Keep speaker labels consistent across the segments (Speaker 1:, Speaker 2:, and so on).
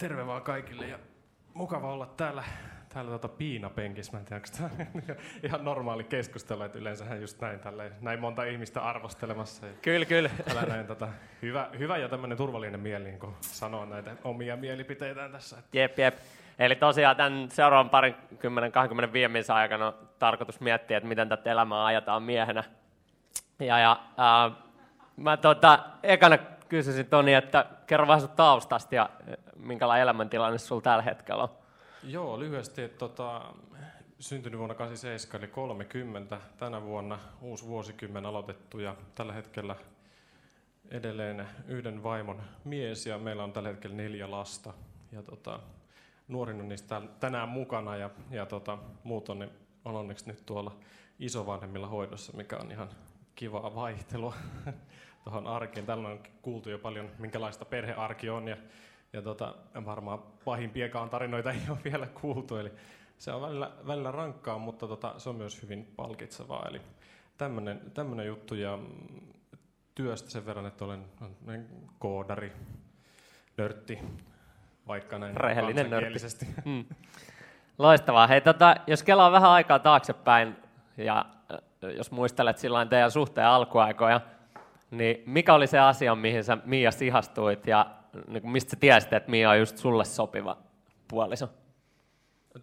Speaker 1: Terve vaan kaikille ja mukava olla täällä, täällä tuota piinapenkissä. Mä en tiedä, onko tämä ihan normaali keskustelu, että yleensähän just näin, tälleen, näin monta ihmistä arvostelemassa.
Speaker 2: Kyllä, kyllä.
Speaker 1: näin, tota, hyvä, hyvä ja tämmöinen turvallinen mieli, niin kun sanoo näitä omia mielipiteitään tässä.
Speaker 2: Jep, jep. Eli tosiaan tämän seuraavan parin kymmenen, 25 aikana on tarkoitus miettiä, että miten tätä elämää ajetaan miehenä. Ja, ja äh, mä tota, ekana kysyisin Toni, että kerro vähän sun taustasta ja minkälainen elämäntilanne sulla tällä hetkellä on.
Speaker 1: Joo, lyhyesti, tota, syntynyt vuonna 87, eli 30. Tänä vuonna uusi vuosikymmen aloitettu ja tällä hetkellä edelleen yhden vaimon mies ja meillä on tällä hetkellä neljä lasta. Ja tota, nuorin on niistä tänään mukana ja, ja tota, muut on, ne, on onneksi nyt tuolla isovanhemmilla hoidossa, mikä on ihan kivaa vaihtelua tuohon arkeen. Tällä on kuultu jo paljon, minkälaista perhearki on ja, ja tota, varmaan pahimpiakaan tarinoita ei ole vielä kuultu. Eli se on välillä, välillä rankkaa, mutta tota, se on myös hyvin palkitsevaa. Eli tämmöinen juttu ja mm, työstä sen verran, että olen, olen koodari, nörtti, vaikka näin
Speaker 2: Rehellinen nörtti. Hmm. Loistavaa. Hei, tota, jos kelaa vähän aikaa taaksepäin ja äh, jos muistelet silloin teidän suhteen alkuaikoja, niin mikä oli se asia, mihin sä Mia ihastuit ja niin kuin mistä sä tiesit, että Mia on just sulle sopiva puoliso?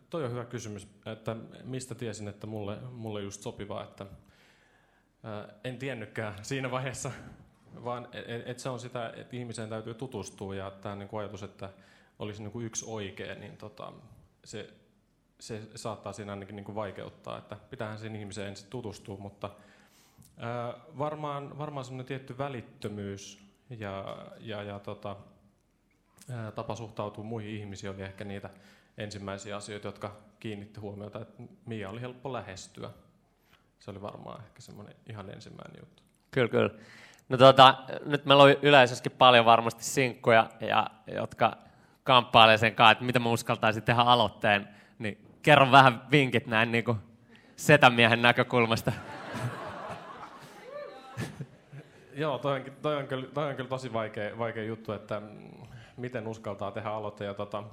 Speaker 1: Toi on hyvä kysymys, että mistä tiesin, että mulle, mulle just sopiva, että ää, en tiennytkään siinä vaiheessa, vaan että et se on sitä, että ihmiseen täytyy tutustua ja tämä niinku ajatus, että olisi niinku yksi oikea, niin tota, se, se saattaa siinä ainakin niinku vaikeuttaa, että pitäähän sen ihmiseen ensin tutustua, mutta ää, varmaan, varmaan semmoinen tietty välittömyys ja, ja, ja tota, tapa suhtautua muihin ihmisiin oli ehkä niitä ensimmäisiä asioita, jotka kiinnitti huomiota, että Mia oli helppo lähestyä. Se oli varmaan ehkä semmoinen ihan ensimmäinen juttu.
Speaker 2: Kyllä, kyllä. No tota, nyt meillä on yleisössäkin paljon varmasti sinkkuja, ja, jotka kamppailee sen kanssa, että mitä mä uskaltaisin tehdä aloitteen. Niin kerro vähän vinkit näin niin kuin setämiehen näkökulmasta.
Speaker 1: Joo, toi on, toi on, kyllä, toi on kyllä tosi vaikea, vaikea juttu, että mm, miten uskaltaa tehdä aloite. Ja tota,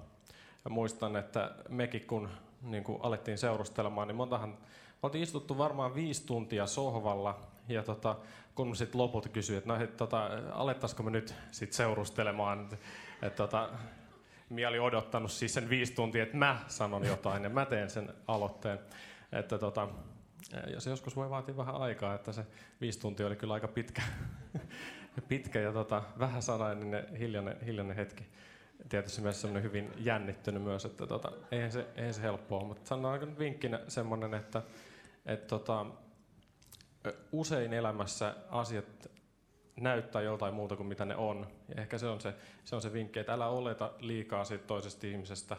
Speaker 1: ja muistan, että mekin kun niin kuin alettiin seurustelemaan, niin montahan, me oltiin istuttu varmaan viisi tuntia sohvalla, ja tota, kun sitten loput kysyi, että no, et, tota, alettaisiko me nyt sit seurustelemaan, että et, tota, Mia oli odottanut siis sen viisi tuntia, että mä sanon jotain ja mä teen sen aloitteen. Että tota, ja se joskus voi vaatia vähän aikaa, että se viisi tuntia oli kyllä aika pitkä, pitkä ja tota, vähän sanainen hiljainen, hiljainen hetki tietysti myös semmoinen hyvin jännittynyt myös, että tota, eihän, se, eihän se helppoa, mutta sanotaan nyt vinkkinä semmoinen, että et tota, usein elämässä asiat näyttää joltain muuta kuin mitä ne on. Ja ehkä se on se, se, on se vinkki, että älä oleta liikaa siitä toisesta ihmisestä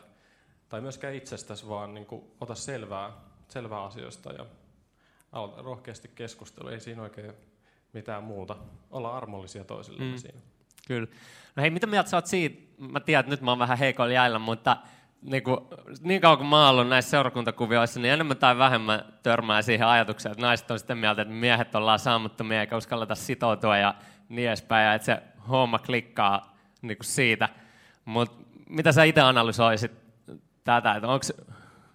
Speaker 1: tai myöskään itsestäsi, vaan niin kuin, ota selvää, selvää asioista ja aloita rohkeasti keskustelua. Ei siinä oikein mitään muuta. Olla armollisia toisille mm. siinä.
Speaker 2: Kyllä. No hei, mitä mieltä sä oot siitä? Mä tiedän, että nyt mä oon vähän heikoilla jäillä, mutta niin, kuin, niin kauan kuin mä oon ollut näissä seurakuntakuvioissa, niin enemmän tai vähemmän törmää siihen ajatukseen, että naiset on sitä mieltä, että miehet ollaan saamuttomia eikä uskalleta sitoutua ja niin edespäin, ja että se homma klikkaa niin kuin siitä. Mutta mitä sä itse analysoisit tätä, että onko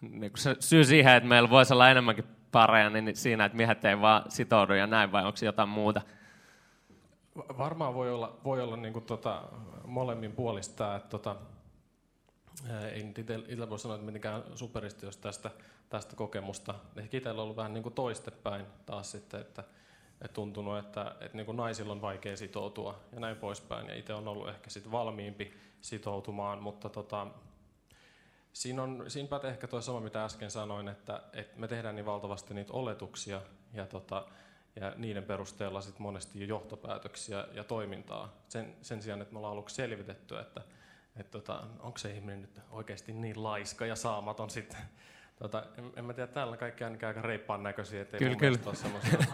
Speaker 2: niin se syy siihen, että meillä voisi olla enemmänkin pareja, niin siinä, että miehet ei vaan sitoudu ja näin, vai onko jotain muuta?
Speaker 1: Varmaan voi olla, voi olla niin kuin tota, molemmin puolista, että tota, ei nyt itse voi sanoa, että mitenkään superisti, jos tästä, tästä kokemusta. Ehkä itsellä on ollut vähän niin kuin toistepäin taas sitten, että, että tuntunut, että, että niin kuin naisilla on vaikea sitoutua ja näin poispäin. Ja itse on ollut ehkä sit valmiimpi sitoutumaan, mutta tota, siinä on, siinäpä ehkä tuo sama, mitä äsken sanoin, että, että me tehdään niin valtavasti niitä oletuksia ja tota, ja niiden perusteella sit monesti jo johtopäätöksiä ja toimintaa. Sen, sen sijaan, että me ollaan aluksi selvitetty, että et tota, onko se ihminen nyt oikeasti niin laiska ja saamaton sitten. Tota, en, en mä tiedä, täällä kaikki ainakin aika reippaan näköisiä, ettei
Speaker 2: kyllä, kyllä.
Speaker 1: ole semmoista.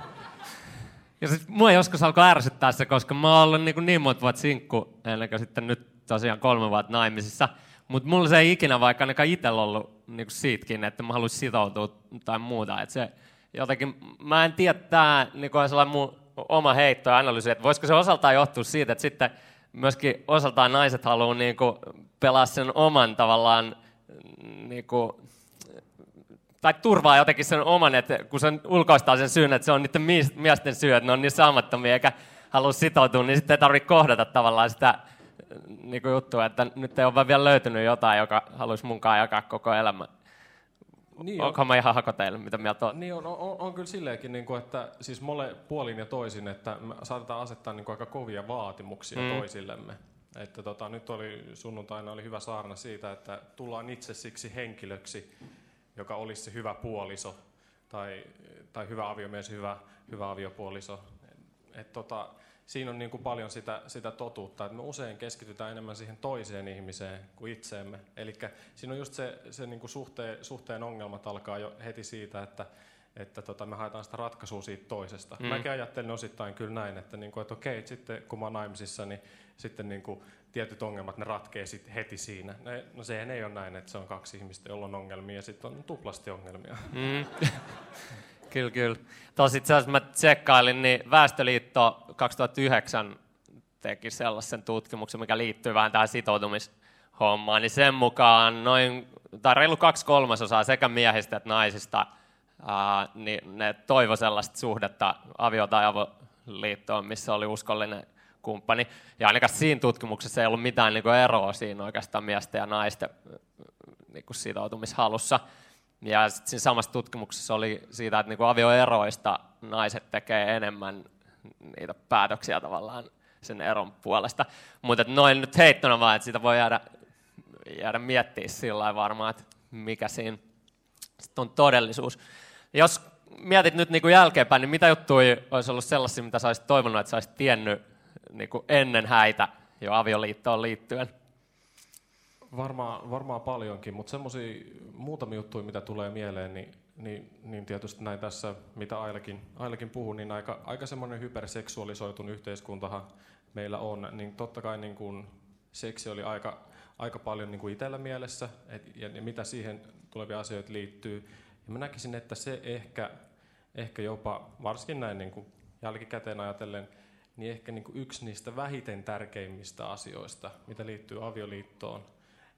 Speaker 2: Ja sit mua joskus alkoi ärsyttää se, koska mä oon ollut niin, niin monta vuotta sinkku, ennen kuin sitten nyt tosiaan kolme vuotta naimisissa. Mutta mulla se ei ikinä vaikka ainakaan itsellä ollut niin siitäkin, että mä haluaisin sitoutua tai muuta. Et se, jotenkin, mä en tiedä, tämä niin on sellainen mun oma heitto ja analyysi, että voisiko se osaltaan johtua siitä, että sitten myöskin osaltaan naiset haluaa niin kuin pelaa sen oman tavallaan niin kuin, tai turvaa jotenkin sen oman, että kun se ulkoistaa sen syyn, että se on niiden miesten syy, että ne on niin saamattomia eikä halua sitoutua, niin sitten ei tarvitse kohdata tavallaan sitä niin kuin juttua, että nyt ei ole vielä löytynyt jotain, joka haluaisi munkaan jakaa koko elämä. Niin Onko mä ihan hakoteille, mitä mieltä on?
Speaker 1: Niin on, on, on kyllä silleenkin, niin kuin, että siis mole puolin ja toisin, että me saatetaan asettaa niin kuin aika kovia vaatimuksia mm. toisillemme. Että tota, nyt oli sunnuntaina oli hyvä saarna siitä, että tullaan itse siksi henkilöksi, joka olisi se hyvä puoliso tai, tai hyvä aviomies, hyvä, hyvä aviopuoliso. Et, tota, siinä on niin kuin paljon sitä, sitä totuutta, että me usein keskitytään enemmän siihen toiseen ihmiseen kuin itseemme. Eli siinä on just se, se niin kuin suhteen, suhteen ongelmat alkaa jo heti siitä, että, että tota, me haetaan sitä ratkaisua siitä toisesta. Mm. Mäkin ajattelen osittain kyllä näin, että, niin kuin, että okei, että sitten kun mä oon naimisissa, niin sitten niin kuin, tietyt ongelmat, ne ratkee sit heti siinä. Ne, no sehän ei ole näin, että se on kaksi ihmistä, jolla on ongelmia, ja sitten on tuplasti ongelmia. Mm.
Speaker 2: kyllä, kyllä. Tuossa itse asiassa mä tsekkailin, niin Väestöliitto 2009 teki sellaisen tutkimuksen, mikä liittyy vähän tähän sitoutumishommaan, niin sen mukaan noin, tai reilu kaksi kolmasosaa sekä miehistä että naisista, ää, niin ne toivo sellaista suhdetta avio- tai avoliittoon, missä oli uskollinen kumppani. Ja ainakaan siinä tutkimuksessa ei ollut mitään niin kuin eroa siinä oikeastaan miesten ja naisten niin kuin sitoutumishalussa. Ja sitten siinä samassa tutkimuksessa oli siitä, että niin kuin avioeroista naiset tekee enemmän niitä päätöksiä tavallaan sen eron puolesta. Mutta noin nyt heittona vaan, että sitä voi jäädä, jäädä miettiä sillä varmaan, että mikä siinä on todellisuus. Jos mietit nyt niin kuin jälkeenpäin, niin mitä juttuja olisi ollut sellaisia, mitä sä olisit toivonut, että sä olisit tiennyt niin kuin ennen häitä jo avioliittoon liittyen?
Speaker 1: Varmaan, varmaan paljonkin, mutta semmoisia muutamia juttuja, mitä tulee mieleen, niin, niin, niin tietysti näin tässä, mitä Ailekin, Ailekin puhuu, niin aika, aika semmoinen hyperseksuaalisoitun yhteiskuntahan meillä on, niin totta kai niin kuin seksi oli aika, aika paljon niin kuin itsellä mielessä, et, ja, ja mitä siihen tulevia asioita liittyy. Ja mä näkisin, että se ehkä, ehkä jopa, varsinkin näin niin kuin jälkikäteen ajatellen, niin ehkä niin kuin yksi niistä vähiten tärkeimmistä asioista, mitä liittyy avioliittoon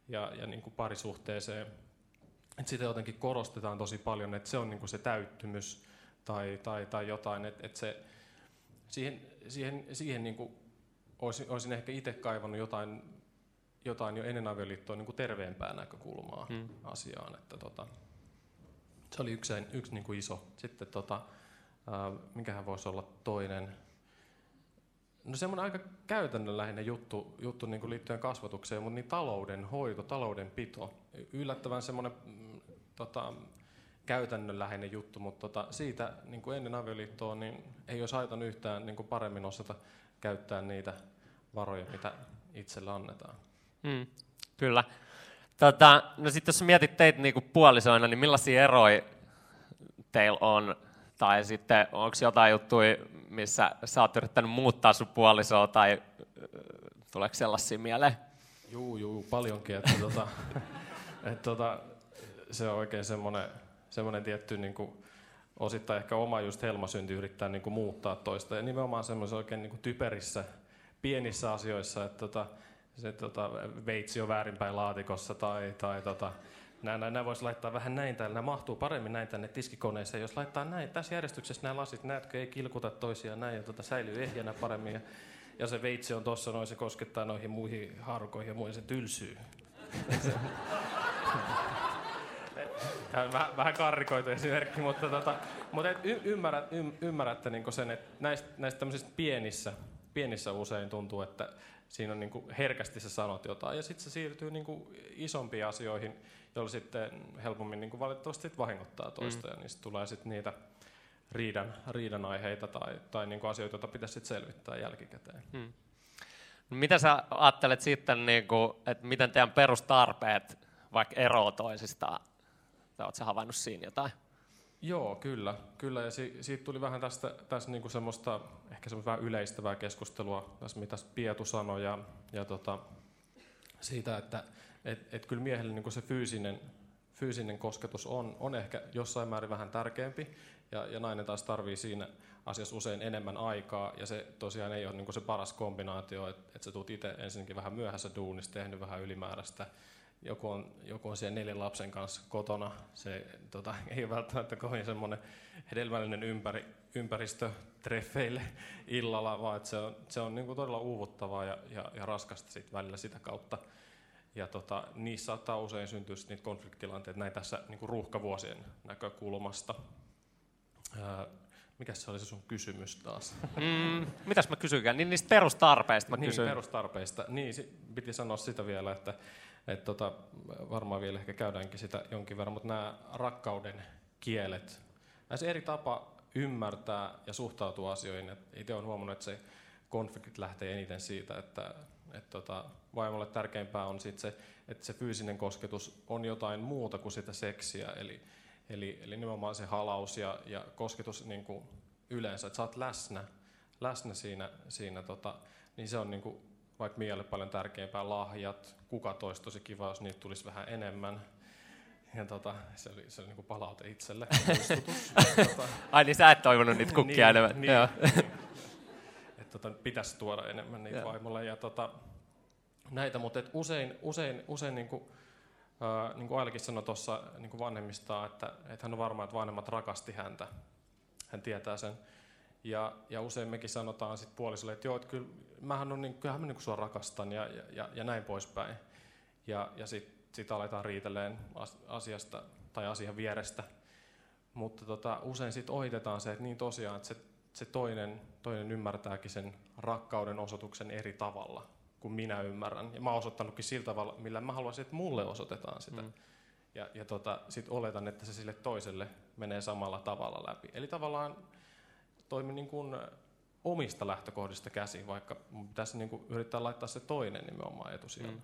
Speaker 1: ja, ja niin kuin parisuhteeseen. Että sitä jotenkin korostetaan tosi paljon, että se on niin kuin se täyttymys tai, tai, tai jotain. Että, että se, siihen siihen, siihen niin kuin olisin, olisin ehkä itse kaivannut jotain, jotain jo ennen avioliittoa niin kuin terveempää näkökulmaa hmm. asiaan. Että tota, se oli yksi, yksi niin kuin iso. Sitten tota, äh, mikähän voisi olla toinen No semmoinen aika käytännönläheinen juttu, juttu niin kuin liittyen kasvatukseen, mutta niin taloudenhoito, taloudenpito. Yllättävän semmoinen mm, tota, käytännönläheinen juttu, mutta tota, siitä niin kuin ennen avioliittoa niin ei olisi haitannut yhtään niin kuin paremmin osata käyttää niitä varoja, mitä itsellä annetaan.
Speaker 2: Mm, kyllä. Tota, no sitten jos mietit teitä niin kuin puolisoina, niin millaisia eroja teillä on tai sitten onko jotain juttuja, missä sä oot yrittänyt muuttaa sun puolisoa tai tuleeko sellaisia mieleen?
Speaker 1: Juu, juu, paljonkin. Että tota, et tota, se on oikein semmoinen, semmoinen tietty niin kuin, osittain ehkä oma just helmasynti yrittää niin kuin, muuttaa toista. Ja nimenomaan semmoisessa oikein niin kuin, typerissä, pienissä asioissa, että tota, se tota, veitsi on väärinpäin laatikossa tai, tai tota, Nämä, nämä, nämä voisi laittaa vähän näin täällä, nämä mahtuu paremmin näin tänne tiskikoneeseen. Jos laittaa näin, tässä järjestyksessä nämä lasit, näetkö, ei kilkuta toisiaan näin ja tuota, säilyy ehjänä paremmin. Ja, ja se veitsi on tuossa noin, se koskettaa noihin muihin haarukoihin ja muihin, se tylsyy. vähän, vähän karrikoitu esimerkki, mutta, tota, mutta y, ymmärrät, y, ymmärrätte niin sen, että näistä, näistä pienissä, pienissä usein tuntuu, että siinä on niin kuin herkästi sä sanot jotain ja sitten se siirtyy niin kuin isompiin asioihin, joilla sitten helpommin niin kuin valitettavasti vahingoittaa toista mm. ja niistä tulee sitten niitä riidan, riidan aiheita tai, tai niin kuin asioita, joita pitäisi sitten selvittää jälkikäteen. Mm.
Speaker 2: No mitä sä ajattelet sitten, niin kuin, että miten teidän perustarpeet vaikka eroavat toisistaan? Oletko havainnut siinä jotain?
Speaker 1: Joo, kyllä. kyllä. Ja si- siitä tuli vähän tästä, tästä niinku semmoista, ehkä semmoista vähän yleistävää keskustelua, tässä mitä Pietu sanoi, ja, ja tota, siitä, että et, et kyllä miehelle niinku se fyysinen, fyysinen kosketus on, on ehkä jossain määrin vähän tärkeämpi. ja, ja nainen taas tarvii siinä asiassa usein enemmän aikaa, ja se tosiaan ei ole niin se paras kombinaatio, että, että sä tulet itse ensinnäkin vähän myöhässä duunista, tehnyt vähän ylimääräistä, joku on, joku on siellä neljän lapsen kanssa kotona, se tota, ei ole välttämättä kovin semmoinen hedelmällinen ympäri, ympäristö treffeille illalla, vaan että se on, se on niin kuin todella uuvuttavaa ja, ja, ja raskasta sit välillä sitä kautta. Ja tota, niissä saattaa usein syntyä niitä konfliktilanteita näin tässä niin kuin ruuhkavuosien näkökulmasta. Ää, mikä se oli se sun kysymys taas?
Speaker 2: Mm, mitäs mä kysykään? Niin niistä perustarpeista mä
Speaker 1: niin,
Speaker 2: kysyin.
Speaker 1: perustarpeista. Niin, piti sanoa sitä vielä, että, että tota, varmaan vielä ehkä käydäänkin sitä jonkin verran, mutta nämä rakkauden kielet, näissä eri tapa ymmärtää ja suhtautua asioihin. itse olen huomannut, että se konfliktit lähtee eniten siitä, että et tota, vaimolle tärkeimpää on sit se, että se fyysinen kosketus on jotain muuta kuin sitä seksiä, eli, eli, eli nimenomaan se halaus ja, ja kosketus niin kuin yleensä, että sä oot läsnä, läsnä siinä, siinä tota, niin se on niin kuin, vaikka Mialle paljon tärkeämpää lahjat, kuka toisi tosi kiva, jos niitä tulisi vähän enemmän, ja tota, se oli, se oli niin palaute itselle.
Speaker 2: tota, Ai niin sä et toivonut niitä kukkia niin, enemmän. Niin, Joo. Niin.
Speaker 1: tota, pitäisi tuoda enemmän niitä Joo. vaimolle. Ja tota, näitä, mutta et usein, usein, usein niin kuin, äh, niin kuin Ailikin sanoi tuossa niin vanhemmistaan, että, että hän on varma, että vanhemmat rakasti häntä. Hän tietää sen. Ja, ja usein mekin sanotaan sit puolisolle, että joo, että kyllä, mähän on, niin, kyllähän mä niin sua rakastan ja, ja, ja näin poispäin. Ja, ja sitten sitten aletaan riiteleen asiasta tai asian vierestä. Mutta tota, usein sitten ohitetaan se, että niin tosiaan, että se, se toinen, toinen ymmärtääkin sen rakkauden osoituksen eri tavalla kuin minä ymmärrän. Ja mä oon osoittanutkin sillä tavalla, millä mä haluaisin, että mulle osoitetaan sitä. Mm. Ja, ja tota, sitten oletan, että se sille toiselle menee samalla tavalla läpi. Eli tavallaan toimin niin kuin omista lähtökohdista käsin, vaikka pitäisi niin kuin yrittää laittaa se toinen nimenomaan etusijalle. Mm.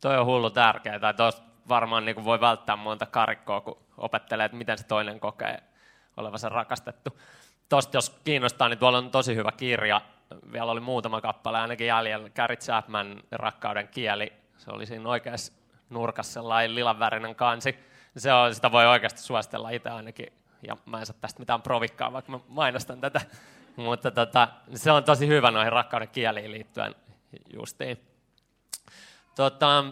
Speaker 2: Toi on hullu tärkeää. Tai varmaan niin voi välttää monta karikkoa, kun opettelee, että miten se toinen kokee olevansa rakastettu. Tuosta jos kiinnostaa, niin tuolla on tosi hyvä kirja. Vielä oli muutama kappale ainakin jäljellä. Gary Chapman, Rakkauden kieli. Se oli siinä oikeassa nurkassa sellainen lilanvärinen kansi. Se on, sitä voi oikeasti suositella itse ainakin. Ja mä en saa tästä mitään provikkaa, vaikka mä mainostan tätä. Mutta tota, se on tosi hyvä noihin rakkauden kieliin liittyen justiin. Tota,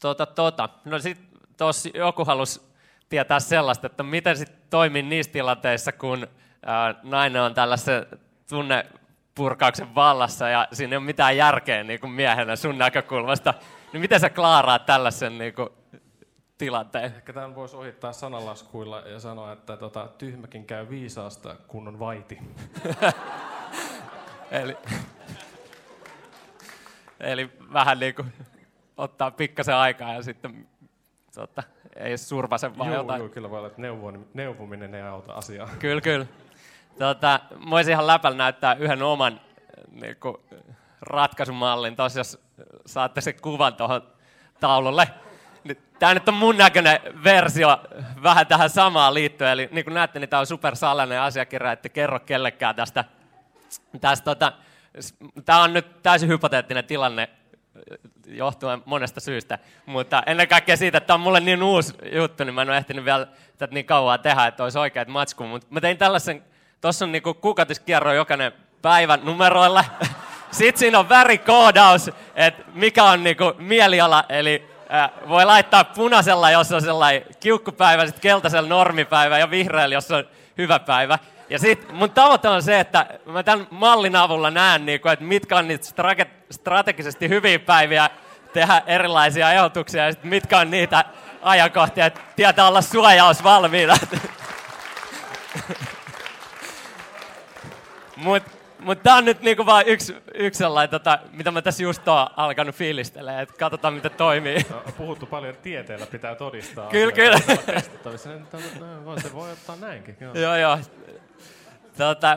Speaker 2: tota, tota. No sitten tuossa joku halusi tietää sellaista, että miten sitten toimii niissä tilanteissa, kun ää, nainen on tällaisen tunnepurkauksen vallassa ja siinä ei ole mitään järkeä niin kuin miehenä sun näkökulmasta. Niin miten sä klaaraat tällaisen niin kuin, tilanteen?
Speaker 1: Ehkä tämän voisi ohittaa sanalaskuilla ja sanoa, että tota, tyhmäkin käy viisaasta, kun on vaiti.
Speaker 2: eli, eli vähän niin kuin ottaa pikkasen aikaa ja sitten tota, ei survase vaan
Speaker 1: joo,
Speaker 2: jotain.
Speaker 1: Joo, kyllä voi olla, että neuvominen ei auta asiaa.
Speaker 2: Kyllä, kyllä. Tota, mä voisin ihan läpällä näyttää yhden oman niin kuin, ratkaisumallin. Jos saatte sen kuvan tuohon taululle. Tämä nyt on mun näköinen versio vähän tähän samaan liittyen. Eli niin kuin näette, niin tämä on super salainen asiakirja, että kerro kellekään tästä. tästä tota, tämä on nyt täysin hypoteettinen tilanne johtuen monesta syystä. Mutta ennen kaikkea siitä, että tämä on mulle niin uusi juttu, niin mä en ole ehtinyt vielä tätä niin kauan tehdä, että olisi oikeat matsku. Mutta mä tein tällaisen, tuossa on niinku kuukautiskierro jokainen päivän numeroilla. Sitten siinä on värikoodaus, että mikä on niinku mieliala, eli voi laittaa punaisella, jos on sellainen kiukkupäivä, sitten keltaisella normipäivä ja vihreällä, jos on hyvä päivä. Ja sit mun tavoite on se, että mä tämän mallin avulla näen, niin kuin, että mitkä on niitä strategisesti hyviä päiviä tehdä erilaisia ehdotuksia, ja sit mitkä on niitä ajankohtia, että tietää olla suojaus valmiina. Mutta mut tämä on nyt niinku vaan yksi, yksi sellainen, tota, mitä mä tässä just oon alkanut fiilistelemään, että katsotaan, miten toimii.
Speaker 1: No, puhuttu paljon, että tieteellä pitää todistaa.
Speaker 2: kyllä, kyllä.
Speaker 1: Se voi ottaa näinkin.
Speaker 2: Joo, joo. joo. Tota,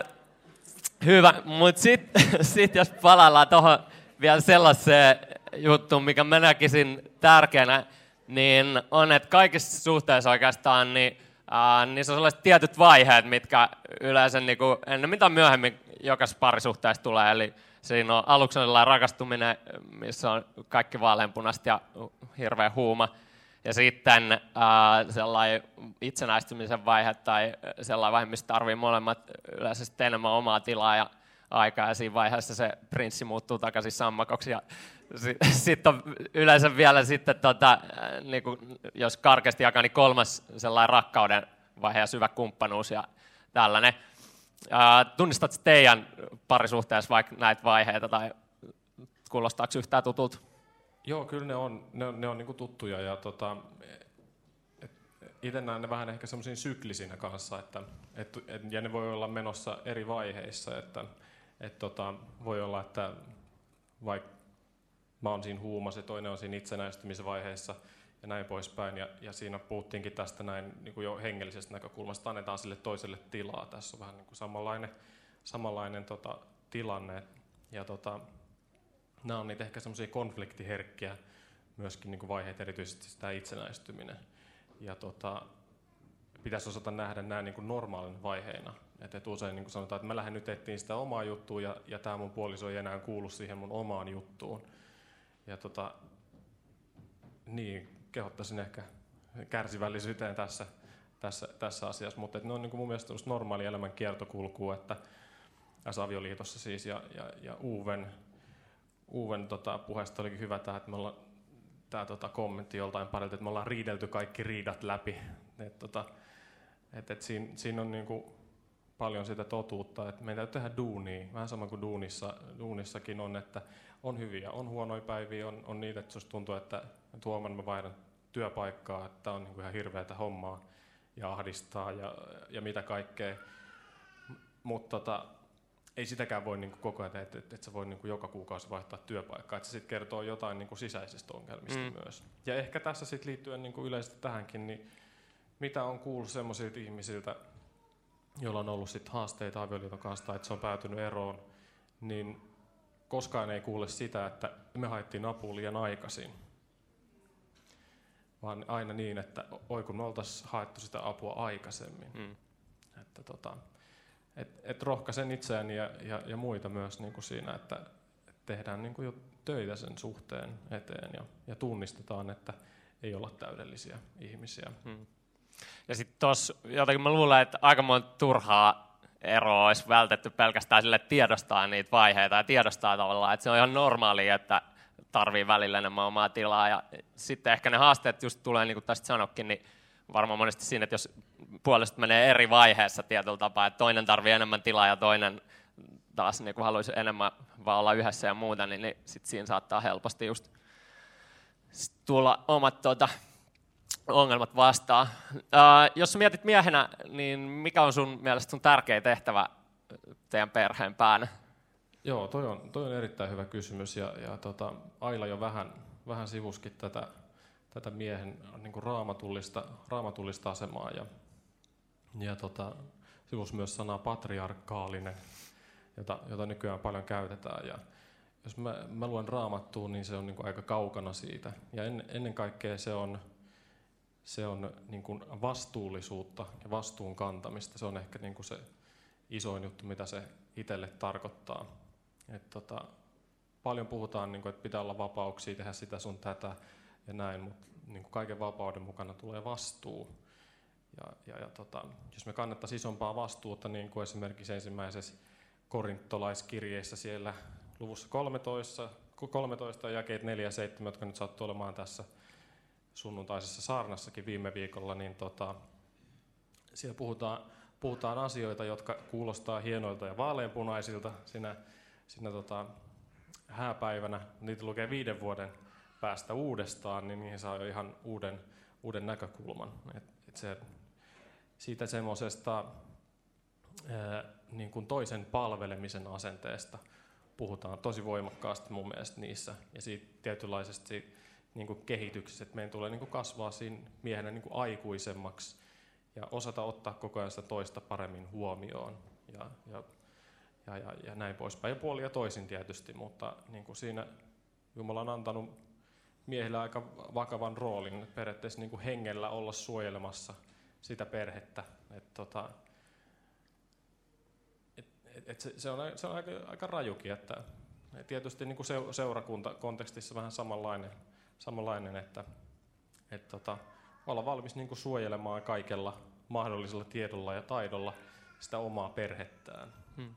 Speaker 2: hyvä, mutta sitten sit jos palaillaan tuohon vielä sellaiseen juttuun, mikä mä näkisin tärkeänä, niin on, että kaikissa suhteissa oikeastaan niin, äh, niissä on sellaiset tietyt vaiheet, mitkä yleensä niin kuin, ennen tai myöhemmin jokaisessa parisuhteessa tulee. Eli siinä on aluksi rakastuminen, missä on kaikki vaaleanpunasta ja hirveä huuma. Ja sitten äh, sellainen itsenäistymisen vaihe tai sellainen vaihe, missä tarvii molemmat yleensä sitten enemmän omaa tilaa ja aikaa ja siinä vaiheessa se prinssi muuttuu takaisin sammakoksi ja sitten sit on yleensä vielä sitten, tota, niin kuin, jos karkeasti jakaa, niin kolmas sellainen rakkauden vaihe ja syvä kumppanuus ja tällainen. Tunnistatko teidän parisuhteessa vaikka näitä vaiheita tai kuulostaako yhtään tutulta?
Speaker 1: Joo, kyllä ne on, ne on, ne on niin tuttuja ja tota, itse näen ne vähän ehkä semmoisiin syklisinä kanssa, että, et, et, ja ne voi olla menossa eri vaiheissa, että et, tota, voi olla, että vaikka mä oon siinä huumassa ja toinen on siinä itsenäistymisvaiheessa ja näin poispäin, ja, ja siinä puhuttiinkin tästä näin niin kuin jo hengellisestä näkökulmasta, annetaan sille toiselle tilaa, tässä on vähän niin kuin samanlainen, samanlainen tota, tilanne, ja tota, nämä on niitä ehkä semmoisia konfliktiherkkiä myöskin niin kuin vaiheet, erityisesti sitä itsenäistyminen. Ja tota, pitäisi osata nähdä nämä niin kuin normaalin vaiheina. Et, et usein niin kuin sanotaan, että mä lähden nyt etsiä sitä omaa juttua ja, ja tämä mun puoliso ei enää kuulu siihen mun omaan juttuun. Ja tota, niin, kehottaisin ehkä kärsivällisyyteen tässä, tässä, tässä asiassa, mutta ne on niin kuin mun mielestä normaali elämän kiertokulku, että tässä avioliitossa siis, ja, ja, ja Uven Uven tota, puheesta olikin hyvä tämä, että me ollaan tämä tota, kommentti joltain parilta, että me ollaan riidelty kaikki riidat läpi. Et, tota, et, et siinä, siinä on niinku paljon sitä totuutta, että meidän täytyy tehdä duunia, vähän sama kuin duunissa, duunissakin on, että on hyviä, on huonoja päiviä, on, on niitä, että jos tuntuu, että huomenna mä vaihdan työpaikkaa, että on niinku ihan hirveätä hommaa ja ahdistaa ja, ja mitä kaikkea. Mutta tota, ei sitäkään voi niin kuin koko ajan että, että, että sä voi niin kuin joka kuukausi vaihtaa työpaikkaa. Että se sitten kertoo jotain niin kuin sisäisistä ongelmista mm. myös. Ja ehkä tässä sitten liittyen niin kuin yleisesti tähänkin, niin mitä on kuullut semmoisilta ihmisiltä, joilla on ollut sit haasteita avioliiton kanssa tai että se on päätynyt eroon, niin koskaan ei kuule sitä, että me haettiin apua liian aikaisin. Vaan aina niin, että oi kun me oltaisiin haettu sitä apua aikaisemmin. Mm. Että tota, et, et rohkaisen itseäni ja, ja, ja muita myös niin kuin siinä, että, tehdään niin kuin jo töitä sen suhteen eteen ja, ja tunnistetaan, että ei olla täydellisiä ihmisiä. Hmm.
Speaker 2: Ja sitten tuossa jotenkin mä luulen, että aika monta turhaa eroa olisi vältetty pelkästään sille, että tiedostaa niitä vaiheita ja tiedostaa tavallaan, että se on ihan normaalia, että tarvii välillä enemmän omaa tilaa. Ja sitten ehkä ne haasteet just tulee, niin kuin tästä sanokin, niin varmaan monesti siinä, että jos puoliset menee eri vaiheessa tietyllä tapaa, että toinen tarvii enemmän tilaa ja toinen taas niin haluaisi enemmän vaan olla yhdessä ja muuta, niin, niin sit siinä saattaa helposti just tulla omat tuota, ongelmat vastaan. Jos mietit miehenä, niin mikä on sun mielestä sun tärkein tehtävä teidän perheen päänä?
Speaker 1: Joo, toi on, toi on erittäin hyvä kysymys ja, ja tota, Aila jo vähän, vähän sivuskin tätä tätä miehen niin kuin raamatullista, raamatullista asemaa. Ja, ja tota, sivus myös sanaa patriarkaalinen, jota, jota nykyään paljon käytetään. Ja jos mä, mä luen raamattuun, niin se on niin kuin aika kaukana siitä. Ja en, ennen kaikkea se on, se on niin kuin vastuullisuutta ja vastuun kantamista. Se on ehkä niin kuin se isoin juttu, mitä se itselle tarkoittaa. Et tota, paljon puhutaan, niin kuin, että pitää olla vapauksia tehdä sitä sun tätä, ja näin, mutta niin kuin kaiken vapauden mukana tulee vastuu. Ja, ja, ja tota, jos me kannettaisiin isompaa vastuuta, niin kuin esimerkiksi ensimmäisessä korintolaiskirjeessä siellä luvussa 13, 13 jakeet 4 ja 7, jotka nyt sattuu olemaan tässä sunnuntaisessa saarnassakin viime viikolla, niin tota, siellä puhutaan, puhutaan asioita, jotka kuulostaa hienoilta ja vaaleanpunaisilta siinä, siinä tota, hääpäivänä. Niitä lukee viiden vuoden päästä uudestaan, niin niihin saa jo ihan uuden, uuden näkökulman. Et, et se, siitä semmoisesta niin kuin toisen palvelemisen asenteesta puhutaan tosi voimakkaasti mun mielestä niissä. Ja siitä tietynlaisesta siitä, niin kuin kehityksestä, että meidän tulee niin kuin kasvaa siinä miehenä niin kuin aikuisemmaksi ja osata ottaa koko ajan sitä toista paremmin huomioon. Ja, ja, ja, ja, ja näin poispäin. Ja puoli ja toisin tietysti, mutta niin kuin siinä Jumala on antanut miehillä aika vakavan roolin periaatteessa niin kuin hengellä olla suojelemassa sitä perhettä. Et, tota, et, et, et se, se, on, se on aika, aika rajukin, että et tietysti niin kuin seurakunta kontekstissa vähän samanlainen, samanlainen että et, tota, olla valmis niin kuin suojelemaan kaikella mahdollisella tiedolla ja taidolla sitä omaa perhettään. Hmm.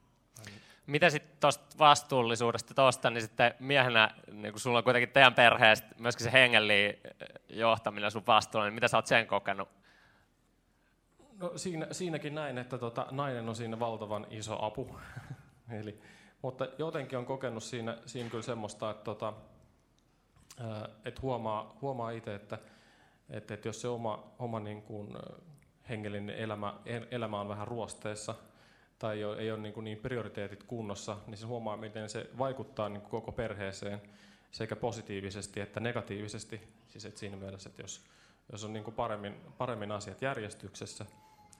Speaker 2: Mitä sitten tuosta vastuullisuudesta tuosta, niin sitten miehenä, niin kun sulla on kuitenkin teidän perheestä myöskin se hengellinen johtaminen sun vastuulla, niin mitä sä oot sen kokenut?
Speaker 1: No siinä, siinäkin näin, että tota, nainen on siinä valtavan iso apu. Eli, mutta jotenkin on kokenut siinä, siinä kyllä semmoista, että, tota, että huomaa, huomaa itse, että, että, että jos se oma, oma niin kuin, hengellinen elämä, elämä on vähän ruosteessa tai ei ole, ei ole niin, kuin niin prioriteetit kunnossa, niin se huomaa, miten se vaikuttaa niin kuin koko perheeseen sekä positiivisesti että negatiivisesti. Siis että siinä mielessä, että jos, jos on niin kuin paremmin, paremmin asiat järjestyksessä,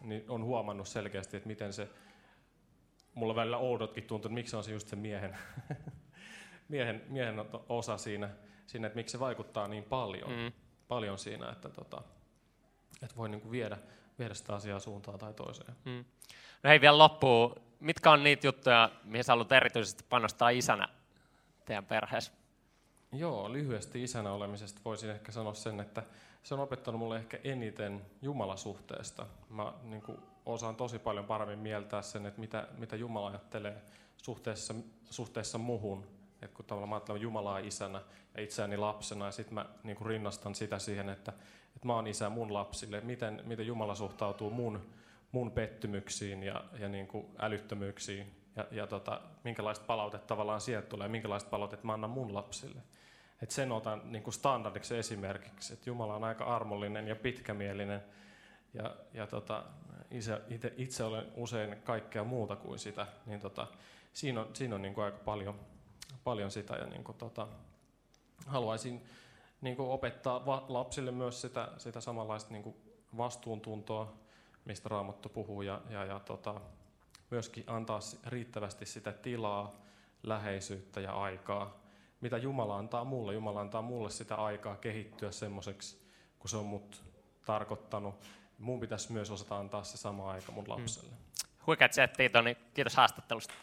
Speaker 1: niin on huomannut selkeästi, että miten se, mulla välillä oudotkin tuntuu, että miksi on se just se miehen, miehen, miehen osa siinä, siinä, että miksi se vaikuttaa niin paljon, mm. paljon siinä, että, tota, että voi niin kuin viedä, viedä sitä asiaa suuntaan tai toiseen. Mm.
Speaker 2: No hei, vielä loppuun. Mitkä on niitä juttuja, mihin sä haluat erityisesti panostaa isänä teidän perheessä?
Speaker 1: Joo, lyhyesti isänä olemisesta voisin ehkä sanoa sen, että se on opettanut mulle ehkä eniten Jumalasuhteesta. Mä niin kuin, osaan tosi paljon paremmin mieltää sen, että mitä, mitä Jumala ajattelee suhteessa, suhteessa muhun. Et kun tavallaan mä ajattelen Jumalaa isänä ja itseäni lapsena, ja sitten mä niin kuin rinnastan sitä siihen, että, että mä oon isä mun lapsille. Miten, miten Jumala suhtautuu mun, mun pettymyksiin ja, ja niin kuin älyttömyyksiin, ja, ja tota, minkälaista palautetta tavallaan sieltä tulee, minkälaista palautetta mä annan mun lapsille. Et sen otan niin kuin standardiksi esimerkiksi, että Jumala on aika armollinen ja pitkämielinen, ja, ja tota, itse, itse, itse olen usein kaikkea muuta kuin sitä, niin tota, siinä on, siinä on niin kuin aika paljon, paljon sitä, ja niin kuin tota, haluaisin niin kuin opettaa va- lapsille myös sitä, sitä samanlaista niin kuin vastuuntuntoa, mistä Raamattu puhuu, ja, ja, ja tota, myöskin antaa riittävästi sitä tilaa, läheisyyttä ja aikaa mitä Jumala antaa mulle. Jumala antaa mulle sitä aikaa kehittyä semmoiseksi, kun se on mut tarkoittanut. Mun pitäisi myös osata antaa se sama aika mun lapselle. Hmm.
Speaker 2: Huikeat settiä, Toni. Kiitos haastattelusta.